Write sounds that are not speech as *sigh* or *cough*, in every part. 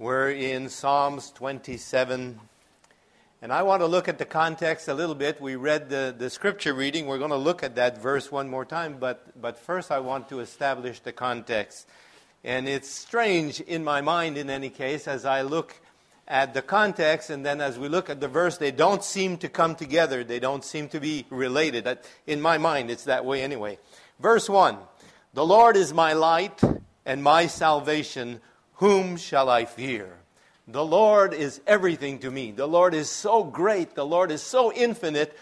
We're in Psalms 27. And I want to look at the context a little bit. We read the, the scripture reading. We're going to look at that verse one more time. But, but first, I want to establish the context. And it's strange in my mind, in any case, as I look at the context and then as we look at the verse, they don't seem to come together. They don't seem to be related. In my mind, it's that way anyway. Verse 1 The Lord is my light and my salvation. Whom shall I fear? The Lord is everything to me. The Lord is so great. The Lord is so infinite.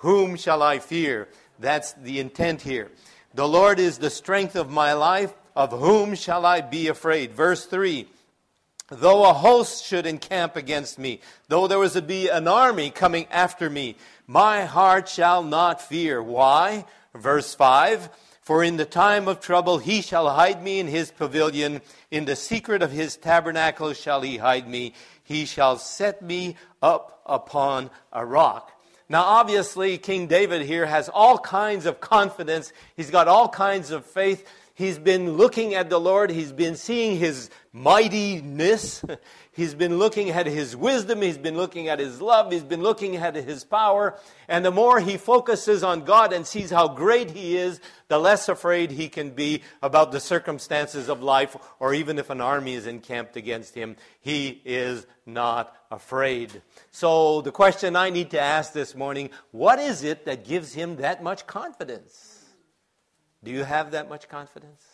Whom shall I fear? That's the intent here. The Lord is the strength of my life. Of whom shall I be afraid? Verse 3 Though a host should encamp against me, though there was to be an army coming after me, my heart shall not fear. Why? Verse 5 For in the time of trouble he shall hide me in his pavilion, in the secret of his tabernacle shall he hide me. He shall set me up upon a rock. Now, obviously, King David here has all kinds of confidence. He's got all kinds of faith He's been looking at the Lord. He's been seeing His mightiness. *laughs* He's been looking at His wisdom. He's been looking at His love. He's been looking at His power. And the more he focuses on God and sees how great He is, the less afraid he can be about the circumstances of life, or even if an army is encamped against him. He is not afraid. So, the question I need to ask this morning what is it that gives him that much confidence? Do you have that much confidence?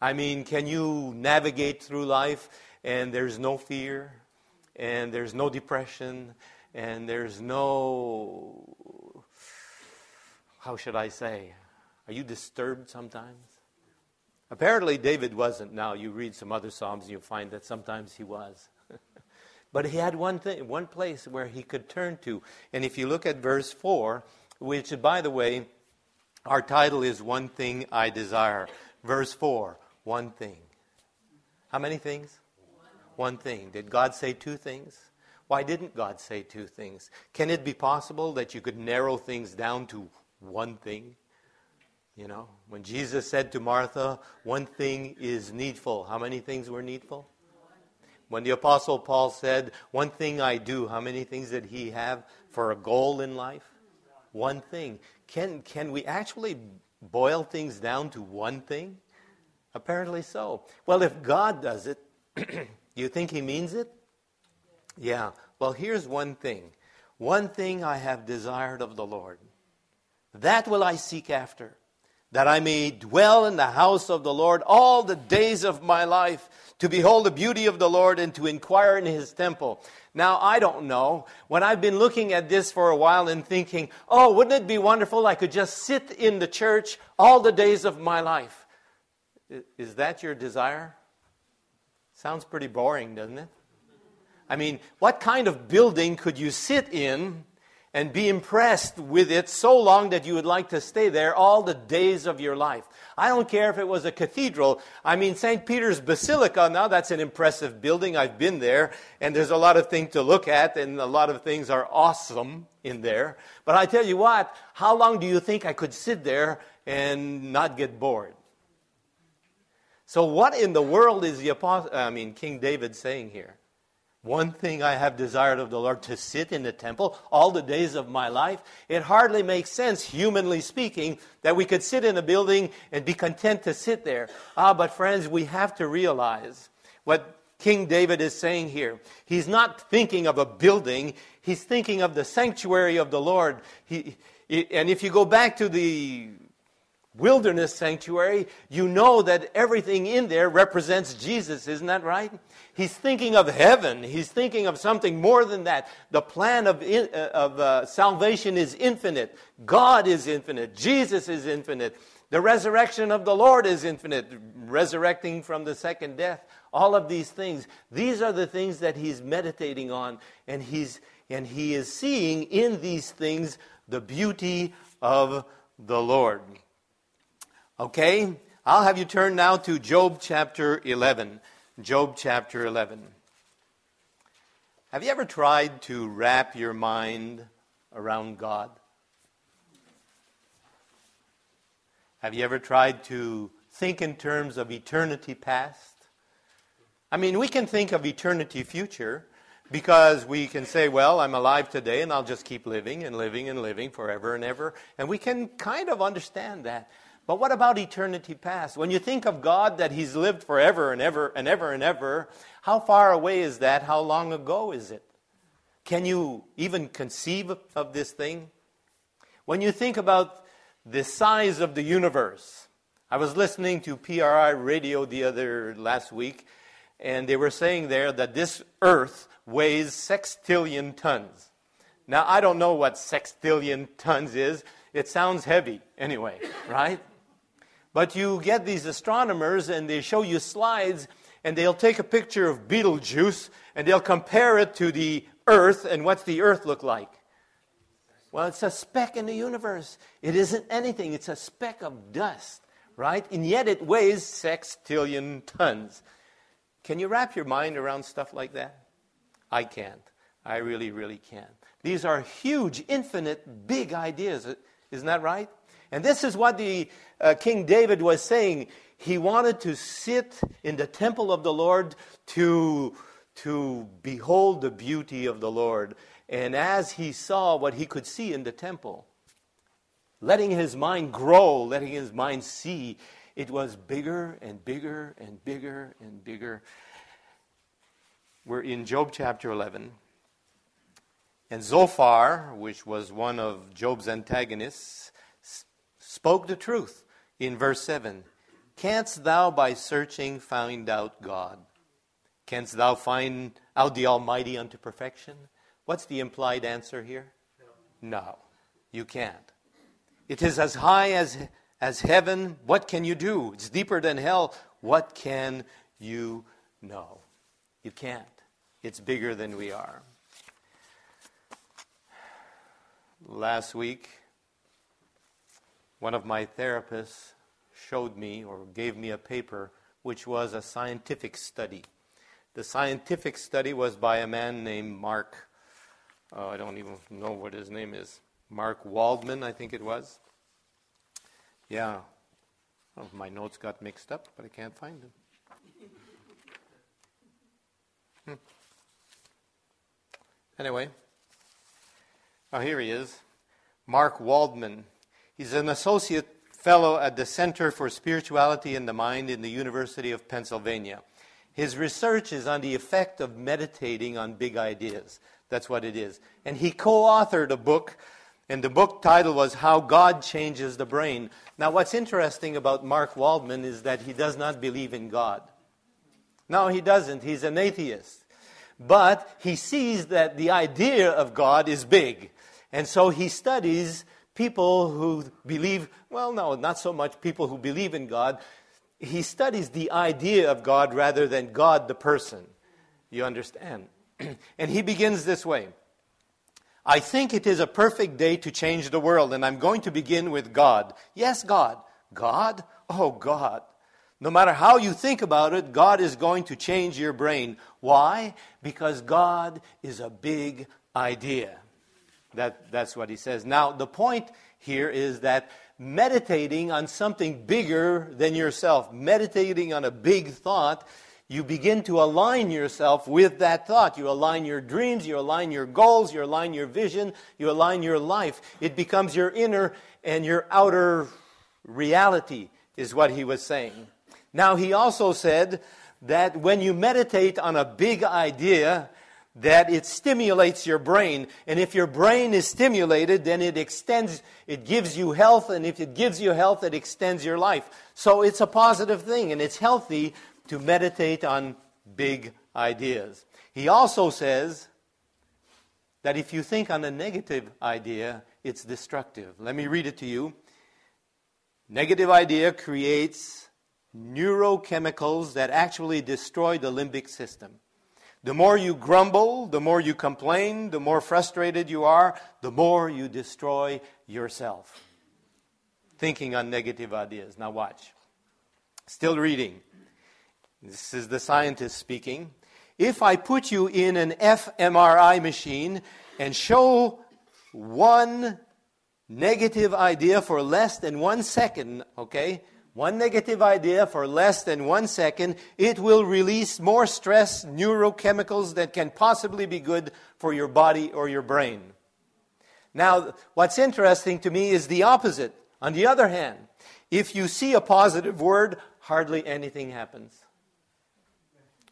I mean, can you navigate through life and there's no fear and there's no depression and there's no, how should I say, are you disturbed sometimes? Apparently, David wasn't. Now, you read some other Psalms and you'll find that sometimes he was. *laughs* but he had one thing, one place where he could turn to. And if you look at verse 4, which, by the way, our title is One Thing I Desire. Verse 4 One thing. How many things? One thing. Did God say two things? Why didn't God say two things? Can it be possible that you could narrow things down to one thing? You know, when Jesus said to Martha, One thing is needful, how many things were needful? When the Apostle Paul said, One thing I do, how many things did he have for a goal in life? One thing. Can, can we actually boil things down to one thing? Apparently so. Well, if God does it, *clears throat* you think He means it? Yeah. Well, here's one thing. One thing I have desired of the Lord. That will I seek after, that I may dwell in the house of the Lord all the days of my life, to behold the beauty of the Lord and to inquire in his temple. Now, I don't know. When I've been looking at this for a while and thinking, oh, wouldn't it be wonderful? I could just sit in the church all the days of my life. Is that your desire? Sounds pretty boring, doesn't it? I mean, what kind of building could you sit in and be impressed with it so long that you would like to stay there all the days of your life. I don't care if it was a cathedral. I mean, St. Peter's Basilica, now that's an impressive building. I've been there, and there's a lot of things to look at, and a lot of things are awesome in there. But I tell you what, how long do you think I could sit there and not get bored? So, what in the world is the apostle, I mean, King David saying here? One thing I have desired of the Lord to sit in the temple all the days of my life. It hardly makes sense, humanly speaking, that we could sit in a building and be content to sit there. Ah, but friends, we have to realize what King David is saying here. He's not thinking of a building, he's thinking of the sanctuary of the Lord. He, and if you go back to the wilderness sanctuary, you know that everything in there represents Jesus, isn't that right? He's thinking of heaven. He's thinking of something more than that. The plan of, uh, of uh, salvation is infinite. God is infinite. Jesus is infinite. The resurrection of the Lord is infinite, resurrecting from the second death. All of these things. These are the things that he's meditating on, and, he's, and he is seeing in these things the beauty of the Lord. Okay? I'll have you turn now to Job chapter 11. Job chapter 11. Have you ever tried to wrap your mind around God? Have you ever tried to think in terms of eternity past? I mean, we can think of eternity future because we can say, well, I'm alive today and I'll just keep living and living and living forever and ever. And we can kind of understand that. But what about eternity past? When you think of God that He's lived forever and ever and ever and ever, how far away is that? How long ago is it? Can you even conceive of this thing? When you think about the size of the universe, I was listening to PRI radio the other last week, and they were saying there that this Earth weighs sextillion tons. Now, I don't know what sextillion tons is. It sounds heavy anyway, *laughs* right? But you get these astronomers and they show you slides and they'll take a picture of Betelgeuse and they'll compare it to the Earth and what's the Earth look like? Well, it's a speck in the universe. It isn't anything, it's a speck of dust, right? And yet it weighs sextillion tons. Can you wrap your mind around stuff like that? I can't. I really, really can't. These are huge, infinite, big ideas. Isn't that right? And this is what the uh, King David was saying. He wanted to sit in the temple of the Lord to, to behold the beauty of the Lord. And as he saw what he could see in the temple, letting his mind grow, letting his mind see, it was bigger and bigger and bigger and bigger. We're in Job chapter 11. And Zophar, which was one of Job's antagonists, spoke the truth in verse 7. Canst thou by searching find out God? Canst thou find out the Almighty unto perfection? What's the implied answer here? No. no. You can't. It is as high as, as heaven. What can you do? It's deeper than hell. What can you know? You can't. It's bigger than we are. Last week, one of my therapists showed me or gave me a paper which was a scientific study. The scientific study was by a man named Mark, uh, I don't even know what his name is, Mark Waldman, I think it was. Yeah, well, my notes got mixed up, but I can't find them. Hmm. Anyway, oh, here he is Mark Waldman. He's an associate fellow at the Center for Spirituality and the Mind in the University of Pennsylvania. His research is on the effect of meditating on big ideas. That's what it is. And he co authored a book, and the book title was How God Changes the Brain. Now, what's interesting about Mark Waldman is that he does not believe in God. No, he doesn't. He's an atheist. But he sees that the idea of God is big. And so he studies people who believe, well, no, not so much people who believe in God. He studies the idea of God rather than God the person. You understand? *clears throat* and he begins this way I think it is a perfect day to change the world, and I'm going to begin with God. Yes, God. God? Oh, God. No matter how you think about it, God is going to change your brain. Why? Because God is a big idea. That, that's what he says. Now, the point here is that meditating on something bigger than yourself, meditating on a big thought, you begin to align yourself with that thought. You align your dreams, you align your goals, you align your vision, you align your life. It becomes your inner and your outer reality, is what he was saying. Now, he also said that when you meditate on a big idea, that it stimulates your brain. And if your brain is stimulated, then it extends, it gives you health. And if it gives you health, it extends your life. So it's a positive thing, and it's healthy to meditate on big ideas. He also says that if you think on a negative idea, it's destructive. Let me read it to you. Negative idea creates neurochemicals that actually destroy the limbic system. The more you grumble, the more you complain, the more frustrated you are, the more you destroy yourself. Thinking on negative ideas. Now, watch. Still reading. This is the scientist speaking. If I put you in an fMRI machine and show one negative idea for less than one second, okay, one negative idea for less than one second, it will release more stress neurochemicals that can possibly be good for your body or your brain. Now, what's interesting to me is the opposite. On the other hand, if you see a positive word, hardly anything happens.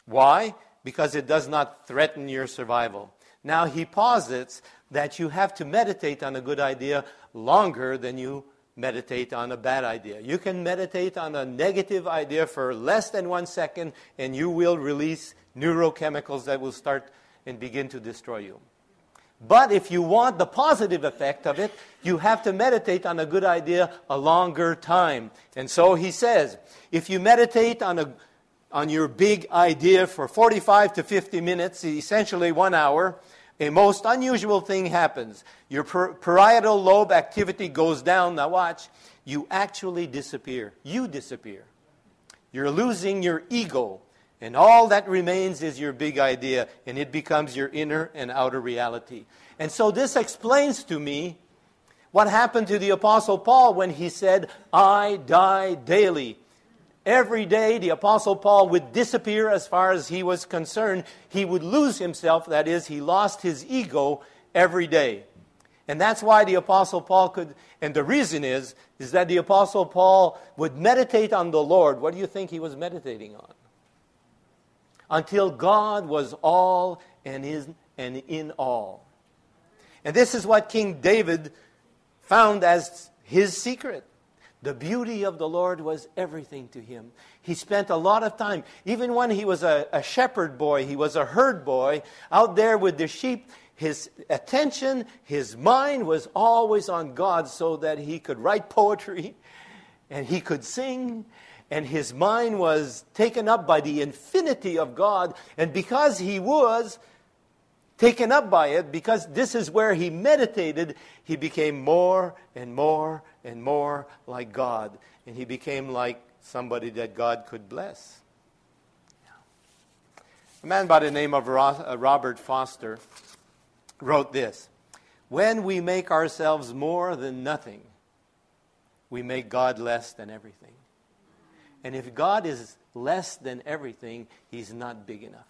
Why? Because it does not threaten your survival. Now, he posits that you have to meditate on a good idea longer than you meditate on a bad idea. You can meditate on a negative idea for less than one second, and you will release neurochemicals that will start and begin to destroy you. But if you want the positive effect of it, you have to meditate on a good idea a longer time. And so he says, if you meditate on, a, on your big idea for 45 to 50 minutes, essentially one hour, a most unusual thing happens. Your parietal lobe activity goes down. Now, watch. You actually disappear. You disappear. You're losing your ego. And all that remains is your big idea, and it becomes your inner and outer reality. And so, this explains to me what happened to the Apostle Paul when he said, I die daily. Every day, the Apostle Paul would disappear as far as he was concerned. He would lose himself, that is, he lost his ego every day. And that's why the Apostle Paul could, and the reason is, is that the Apostle Paul would meditate on the Lord. What do you think he was meditating on? Until God was all and, is, and in all. And this is what King David found as his secret. The beauty of the Lord was everything to him. He spent a lot of time, even when he was a, a, shepherd boy, he was a herd boy, out there with the sheep, his attention, his mind was always on God so that he could write poetry *laughs* and he could sing. And his mind was taken up by the infinity of God. And because he was, taken up by it, because this is where he meditated, he became more and more and more like God. And he became like somebody that God could bless. A man by the name of uh, Robert Foster wrote this When we make ourselves more than nothing, we make God less than everything. And if God is less than everything, he's not big enough.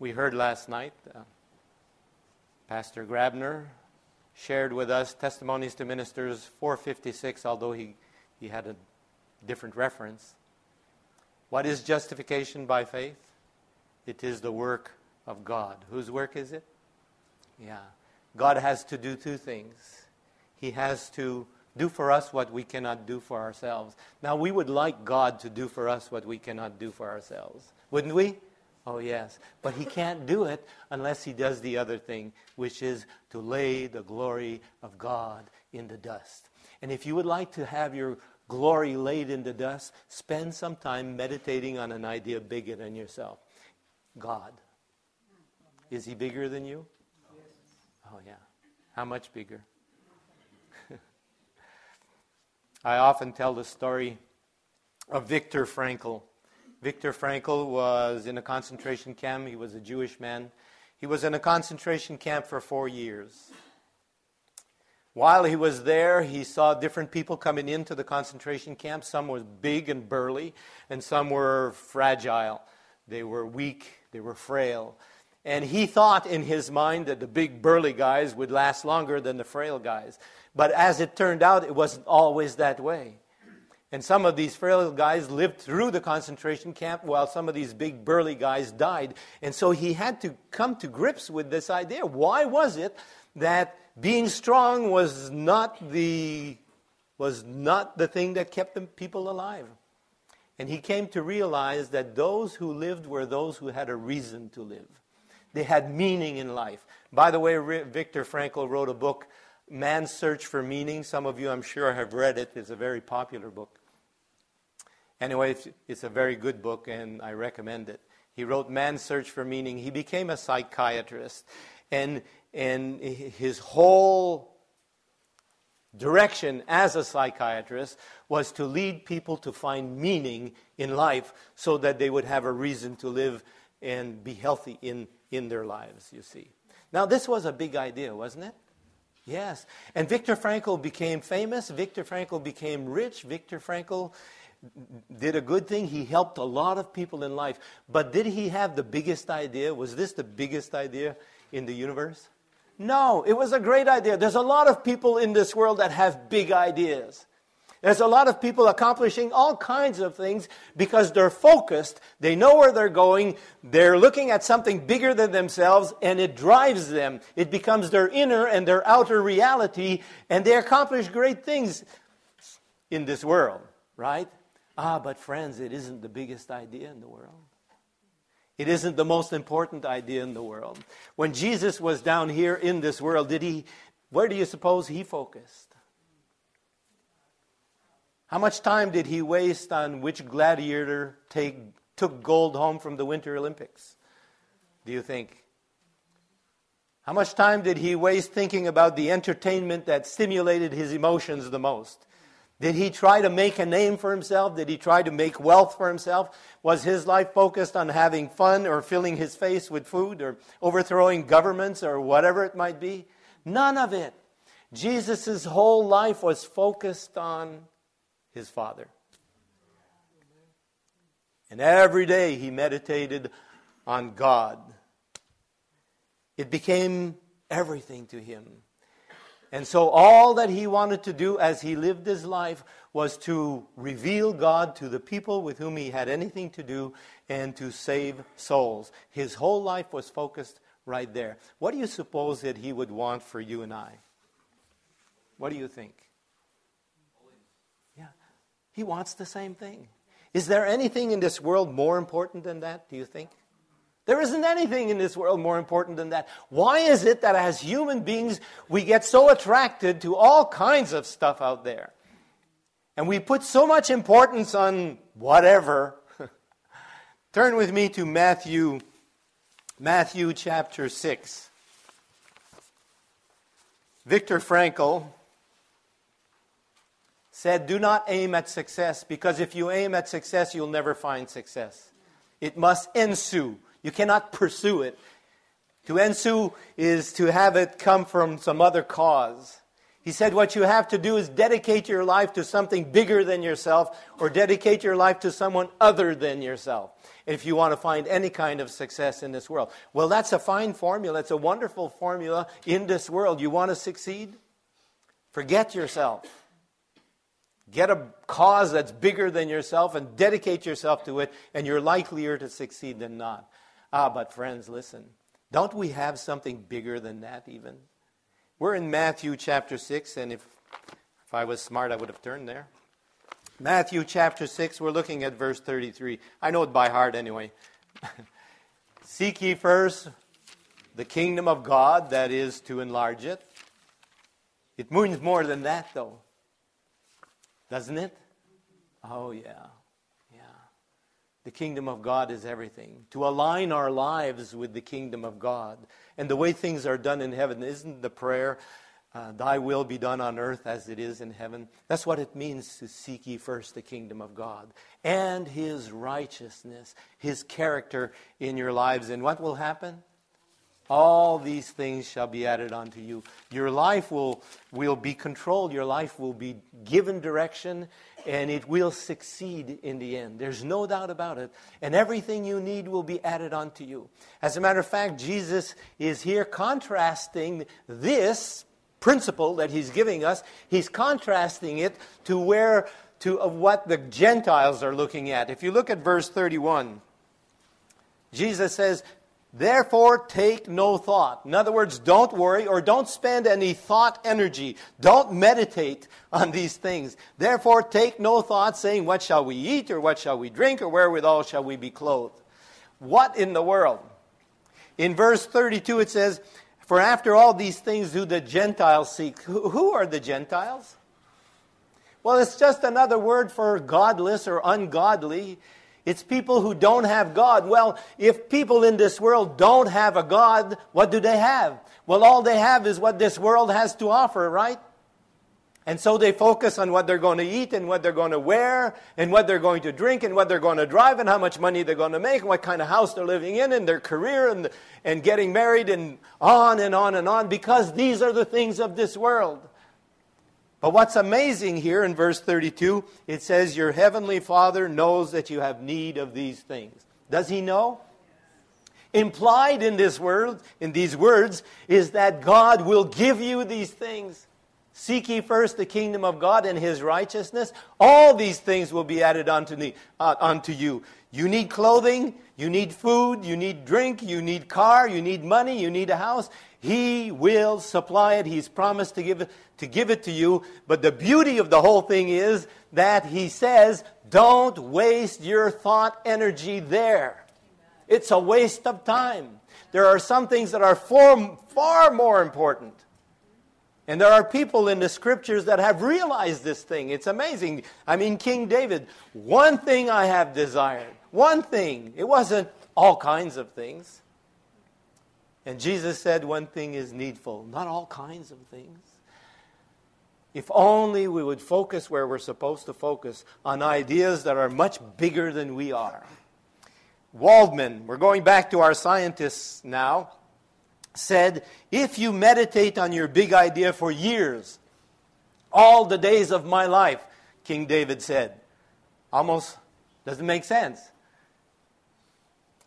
We heard last night uh, Pastor Grabner shared with us Testimonies to Ministers 456, although he, he had a different reference. What is justification by faith? It is the work of God. Whose work is it? Yeah. God has to do two things. He has to do for us what we cannot do for ourselves. Now, we would like God to do for us what we cannot do for ourselves, wouldn't we? Oh, yes. But he can't do it unless he does the other thing, which is to lay the glory of God in the dust. And if you would like to have your glory laid in the dust, spend some time meditating on an idea bigger than yourself God. Is he bigger than you? Oh, yeah. How much bigger? *laughs* I often tell the story of Viktor Frankl. Viktor Frankl was in a concentration camp. He was a Jewish man. He was in a concentration camp for four years. While he was there, he saw different people coming into the concentration camp. Some were big and burly, and some were fragile. They were weak, they were frail. And he thought in his mind that the big burly guys would last longer than the frail guys. But as it turned out, it wasn't always that way. And some of these frail guys lived through the concentration camp while some of these big burly guys died. And so he had to come to grips with this idea. Why was it that being strong was not the, was not the thing that kept the people alive? And he came to realize that those who lived were those who had a reason to live. They had meaning in life. By the way, Viktor Frankl wrote a book, Man's Search for Meaning. Some of you, I'm sure, have read it. It's a very popular book. Anyway, it's, a very good book, and I recommend it. He wrote Man's Search for Meaning. He became a psychiatrist, and, and his whole direction as a psychiatrist was to lead people to find meaning in life so that they would have a reason to live and be healthy in, in their lives, you see. Now, this was a big idea, wasn't it? Yes. And Viktor Frankl became famous. Viktor Frankl became rich. Viktor Frankl did a good thing. He helped a lot of people in life. But did he have the biggest idea? Was this the biggest idea in the universe? No, it was a great idea. There's a lot of people in this world that have big ideas. There's a lot of people accomplishing all kinds of things because they're focused, they know where they're going, they're looking at something bigger than themselves, and it drives them. It becomes their inner and their outer reality, and they accomplish great things in this world, right? Ah, but friends, it isn't the biggest idea in the world. It isn't the most important idea in the world. When Jesus was down here in this world, did he where do you suppose he focused? How much time did he waste on which gladiator take, took gold home from the Winter Olympics? Do you think? How much time did he waste thinking about the entertainment that stimulated his emotions the most? Did he try to make a name for himself? Did he try to make wealth for himself? Was his life focused on having fun or filling his face with food or overthrowing governments or whatever it might be? None of it. Jesus' whole life was focused on his Father. And every day he meditated on God. It became everything to him. And so, all that he wanted to do as he lived his life was to reveal God to the people with whom he had anything to do and to save souls. His whole life was focused right there. What do you suppose that he would want for you and I? What do you think? Yeah, he wants the same thing. Is there anything in this world more important than that, do you think? There isn't anything in this world more important than that. Why is it that as human beings we get so attracted to all kinds of stuff out there? And we put so much importance on whatever. *laughs* Turn with me to Matthew Matthew chapter 6. Viktor Frankl said, Do not aim at success, because if you aim at success, you'll never find success. It must ensue. You cannot pursue it. To ensue is to have it come from some other cause. He said, What you have to do is dedicate your life to something bigger than yourself, or dedicate your life to someone other than yourself, if you want to find any kind of success in this world. Well, that's a fine formula. It's a wonderful formula in this world. You want to succeed? Forget yourself. Get a cause that's bigger than yourself and dedicate yourself to it, and you're likelier to succeed than not. Ah, but friends, listen. Don't we have something bigger than that, even? We're in Matthew chapter 6, and if, if I was smart, I would have turned there. Matthew chapter 6, we're looking at verse 33. I know it by heart anyway. *laughs* Seek ye first the kingdom of God, that is, to enlarge it. It means more than that, though. Doesn't it? Oh, yeah. Yeah. The kingdom of God is everything. To align our lives with the kingdom of God and the way things are done in heaven, isn't the prayer, uh, Thy will be done on earth as it is in heaven? That's what it means to seek ye first the kingdom of God and His righteousness, His character in your lives. And what will happen? All these things shall be added unto you. Your life will, will be controlled, your life will be given direction, and it will succeed in the end. There's no doubt about it. And everything you need will be added unto you. As a matter of fact, Jesus is here contrasting this principle that he's giving us, he's contrasting it to where to of what the Gentiles are looking at. If you look at verse 31, Jesus says, Therefore, take no thought. In other words, don't worry or don't spend any thought energy. Don't meditate on these things. Therefore, take no thought, saying, What shall we eat, or what shall we drink, or wherewithal shall we be clothed? What in the world? In verse 32, it says, For after all these things do the Gentiles seek. Who are the Gentiles? Well, it's just another word for godless or ungodly. It's people who don't have God. Well, if people in this world don't have a God, what do they have? Well, all they have is what this world has to offer, right? And so they focus on what they're going to eat and what they're going to wear and what they're going to drink and what they're going to drive and how much money they're going to make and what kind of house they're living in and their career and, and getting married and on and on and on because these are the things of this world. But what's amazing here in verse 32, it says, Your heavenly Father knows that you have need of these things. Does he know? Implied in this word, in these words, is that God will give you these things. Seek ye first the kingdom of God and his righteousness. All these things will be added unto, me, uh, unto you. You need clothing, you need food, you need drink, you need car, you need money, you need a house. He will supply it. He's promised to give it to, give it to you. But the beauty of the whole thing is that he says, don't waste your thought energy there. It's a waste of time. There are some things that are far, far more important. And there are people in the scriptures that have realized this thing. It's amazing. I mean, King David, one thing I have desired. One thing. It wasn't all kinds of things. And Jesus said, one thing is needful, not all kinds of things. If only we would focus where we're supposed to focus on ideas that are much bigger than we are. Waldman, we're going back to our scientists now said, If you meditate on your big idea for years, all the days of my life, King David said, almost doesn't make sense.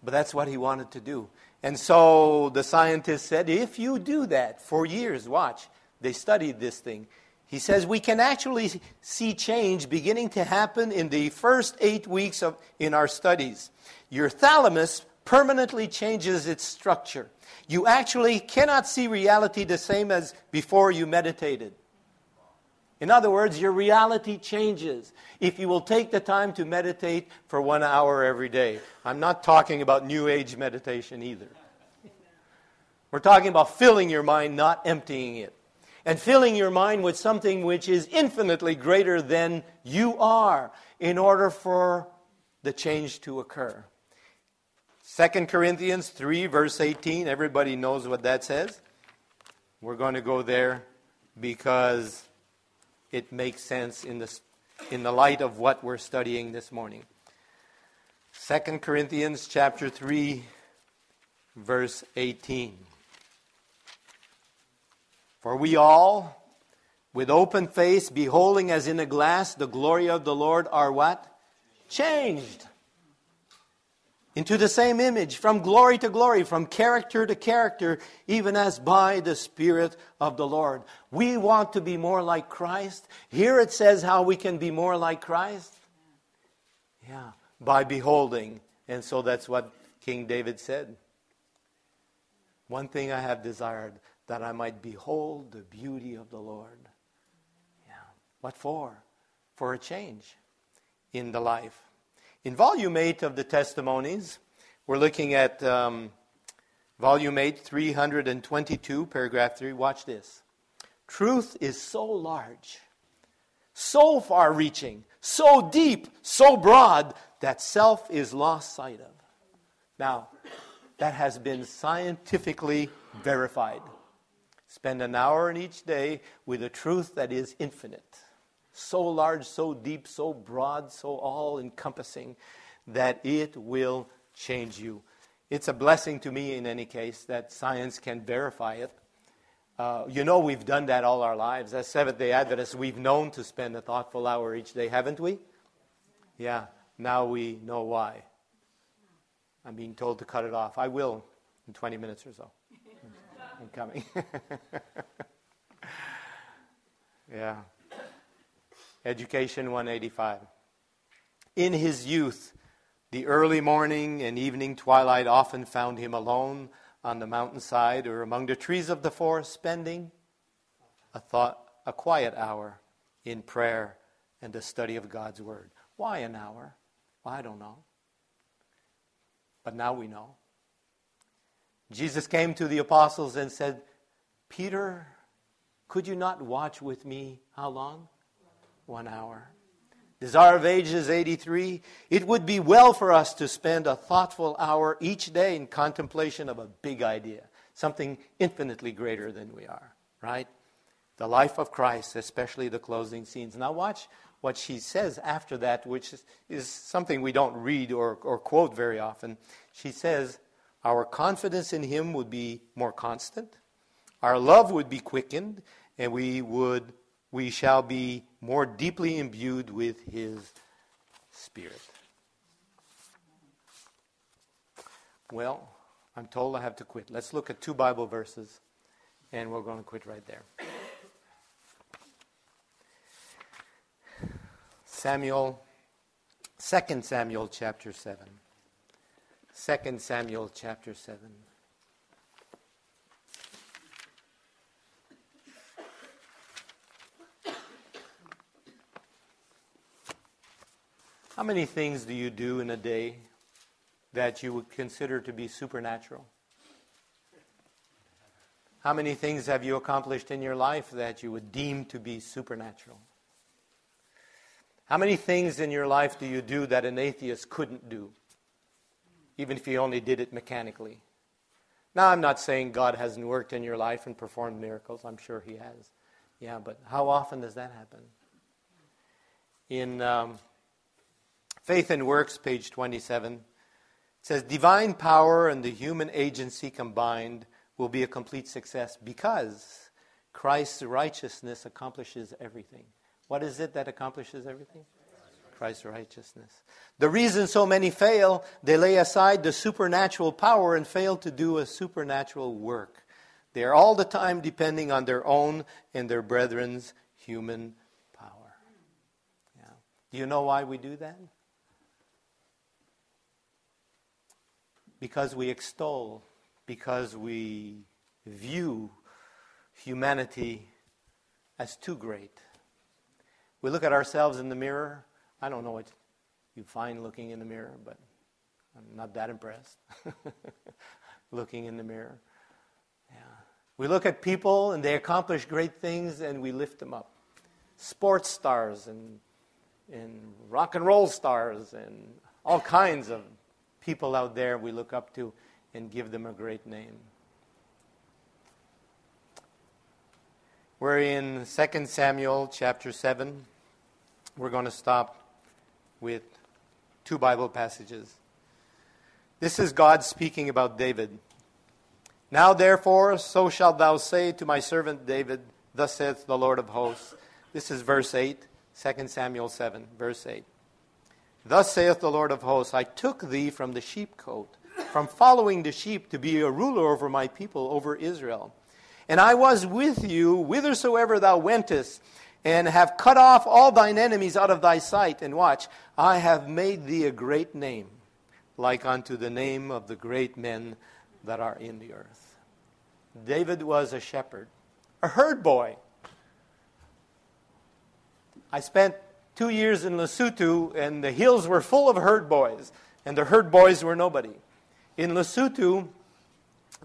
But that's what he wanted to do. And so the scientist said, if you do that for years, watch, they studied this thing. He says we can actually see change beginning to happen in the first eight weeks of, in our studies. Your thalamus permanently changes its structure you actually cannot see reality the same as before you meditated. In other words, your reality changes if you will take the time to meditate for one hour every day. I'm not talking about New Age meditation either. We're talking about filling your mind, not emptying it. And filling your mind with something which is infinitely greater than you are in order for the change to occur. 2 Corinthians 3, verse 18, everybody knows what that says. We're going to go there because it makes sense in the, in the light of what we're studying this morning. 2 Corinthians chapter 3, verse 18. For we all, with open face, beholding as in a glass the glory of the Lord, are what? Changed into the same image, from glory to glory, from character to character, even as by the Spirit of the Lord. We want to be more like Christ. Here it says how we can be more like Christ. Yeah, by beholding. And so that's what King David said. One thing I have desired, that I might behold the beauty of the Lord. Yeah. What for? For a change in the life. In volume 8 of the Testimonies, we're looking at um, volume 8, 322, paragraph 3. Watch this. Truth is so large, so far reaching, so deep, so broad that self is lost sight of. Now, that has been scientifically verified. Spend an hour in each day with a truth that is infinite so large, so deep, so broad, so all encompassing that it will change you. It's a blessing to me, in any case, that science can verify it. Uh, you know, we've done that all our lives. As Seventh day Adventists, we've known to spend a thoughtful hour each day, haven't we? Yeah, now we know why. I'm being told to cut it off. I will in 20 minutes or so. *laughs* I'm coming. *laughs* yeah. Education 185. In his youth, the early morning and evening twilight often found him alone on the mountainside or among the trees of the forest, spending a thought, a quiet hour in prayer and the study of God's word. Why an hour? Well, I don't know. But now we know. Jesus came to the apostles and said, Peter, could you not watch with me how long? One hour. Desire of Ages 83. It would be well for us to spend a thoughtful hour each day in contemplation of a big idea, something infinitely greater than we are, right? the life of Christ, especially the closing scenes. Now, watch what she says after that, which is, is something we don't read or, or quote very often. She says, Our confidence in Him would be more constant, our love would be quickened, and we, would, we shall be more deeply imbued with His Spirit. Well, I'm told I have to quit. Let's look at two Bible verses, and we're going to quit right there. Samuel, 2 Samuel chapter 7. 2 Samuel chapter 7. How many things do you do in a day that you would consider to be supernatural? How many things have you accomplished in your life that you would deem to be supernatural? How many things in your life do you do that an atheist couldn't do, even if he only did it mechanically? Now, I'm not saying God hasn't worked in your life and performed miracles. I'm sure He has. Yeah, but how often does that happen? In um, Faith and Works, page 27, it says, Divine power and the human agency combined will be a complete success because Christ's righteousness accomplishes everything. What is it that accomplishes everything? Christ's righteousness. The reason so many fail, they lay aside the supernatural power and fail to do a supernatural work. They are all the time depending on their own and their brethren's human power. Yeah. Do you know why we do that? Because we extol, because we view humanity as too great. We look at ourselves in the mirror. I don't know what you find looking in the mirror, but I'm not that impressed. *laughs* looking in the mirror. Yeah. We look at people and they accomplish great things and we lift them up. Sports stars and, and rock and roll stars and all kinds of people out there we look up to and give them a great name. We're in 2 Samuel chapter 7. We're going to stop with two Bible passages. This is God speaking about David. Now, therefore, so shalt thou say to my servant David, Thus saith the Lord of hosts. This is verse 8, 2 Samuel 7, verse 8. Thus saith the Lord of hosts I took thee from the sheepcote, from following the sheep, to be a ruler over my people, over Israel. And I was with you whithersoever thou wentest, and have cut off all thine enemies out of thy sight. And watch, I have made thee a great name, like unto the name of the great men that are in the earth. David was a shepherd, a herd boy. I spent two years in Lesotho, and the hills were full of herd boys, and the herd boys were nobody. In Lesotho,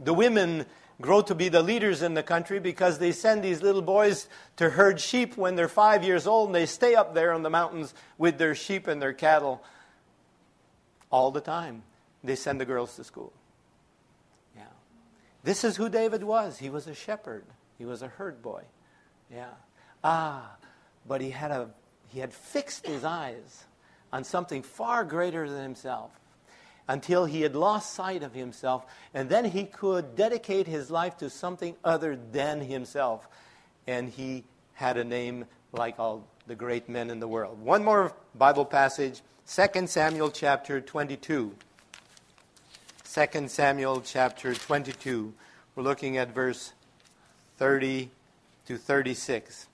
the women grow to be the leaders in the country because they send these little boys to herd sheep when they're five years old, and they stay up there on the mountains with their sheep and their cattle all the time. They send the girls to school. Yeah. This is who David was. He was a shepherd, he was a herd boy. Yeah. Ah, but he had a he had fixed his eyes on something far greater than himself until he had lost sight of himself, and then he could dedicate his life to something other than himself. And he had a name like all the great men in the world. One more Bible passage 2 Samuel chapter 22. 2 Samuel chapter 22. We're looking at verse 30 to 36.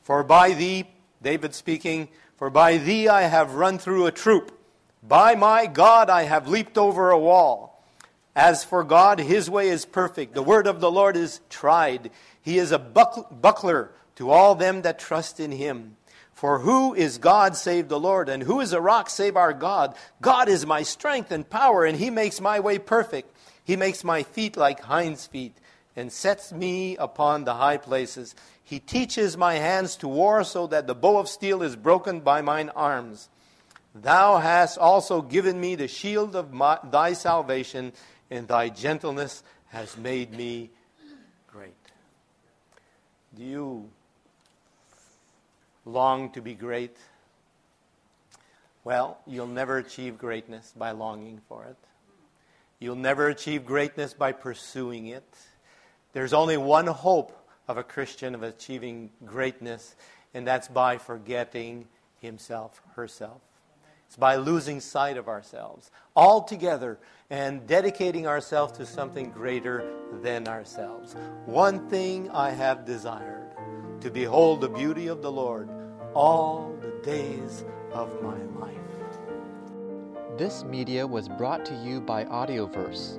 For by thee David speaking, For by thee I have run through a troop. By my God I have leaped over a wall. As for God, his way is perfect. The word of the Lord is tried. He is a buckler to all them that trust in him. For who is God save the Lord? And who is a rock save our God? God is my strength and power, and he makes my way perfect. He makes my feet like hinds' feet, and sets me upon the high places. He teaches my hands to war so that the bow of steel is broken by mine arms. Thou hast also given me the shield of my, thy salvation, and thy gentleness has made me great. Do you long to be great? Well, you'll never achieve greatness by longing for it. You'll never achieve greatness by pursuing it. There's only one hope of a Christian of achieving greatness, and that's by forgetting himself, herself. It's by losing sight of ourselves altogether and dedicating ourselves to something greater than ourselves. One thing I have desired to behold the beauty of the Lord all the days of my life. This media was brought to you by Audioverse,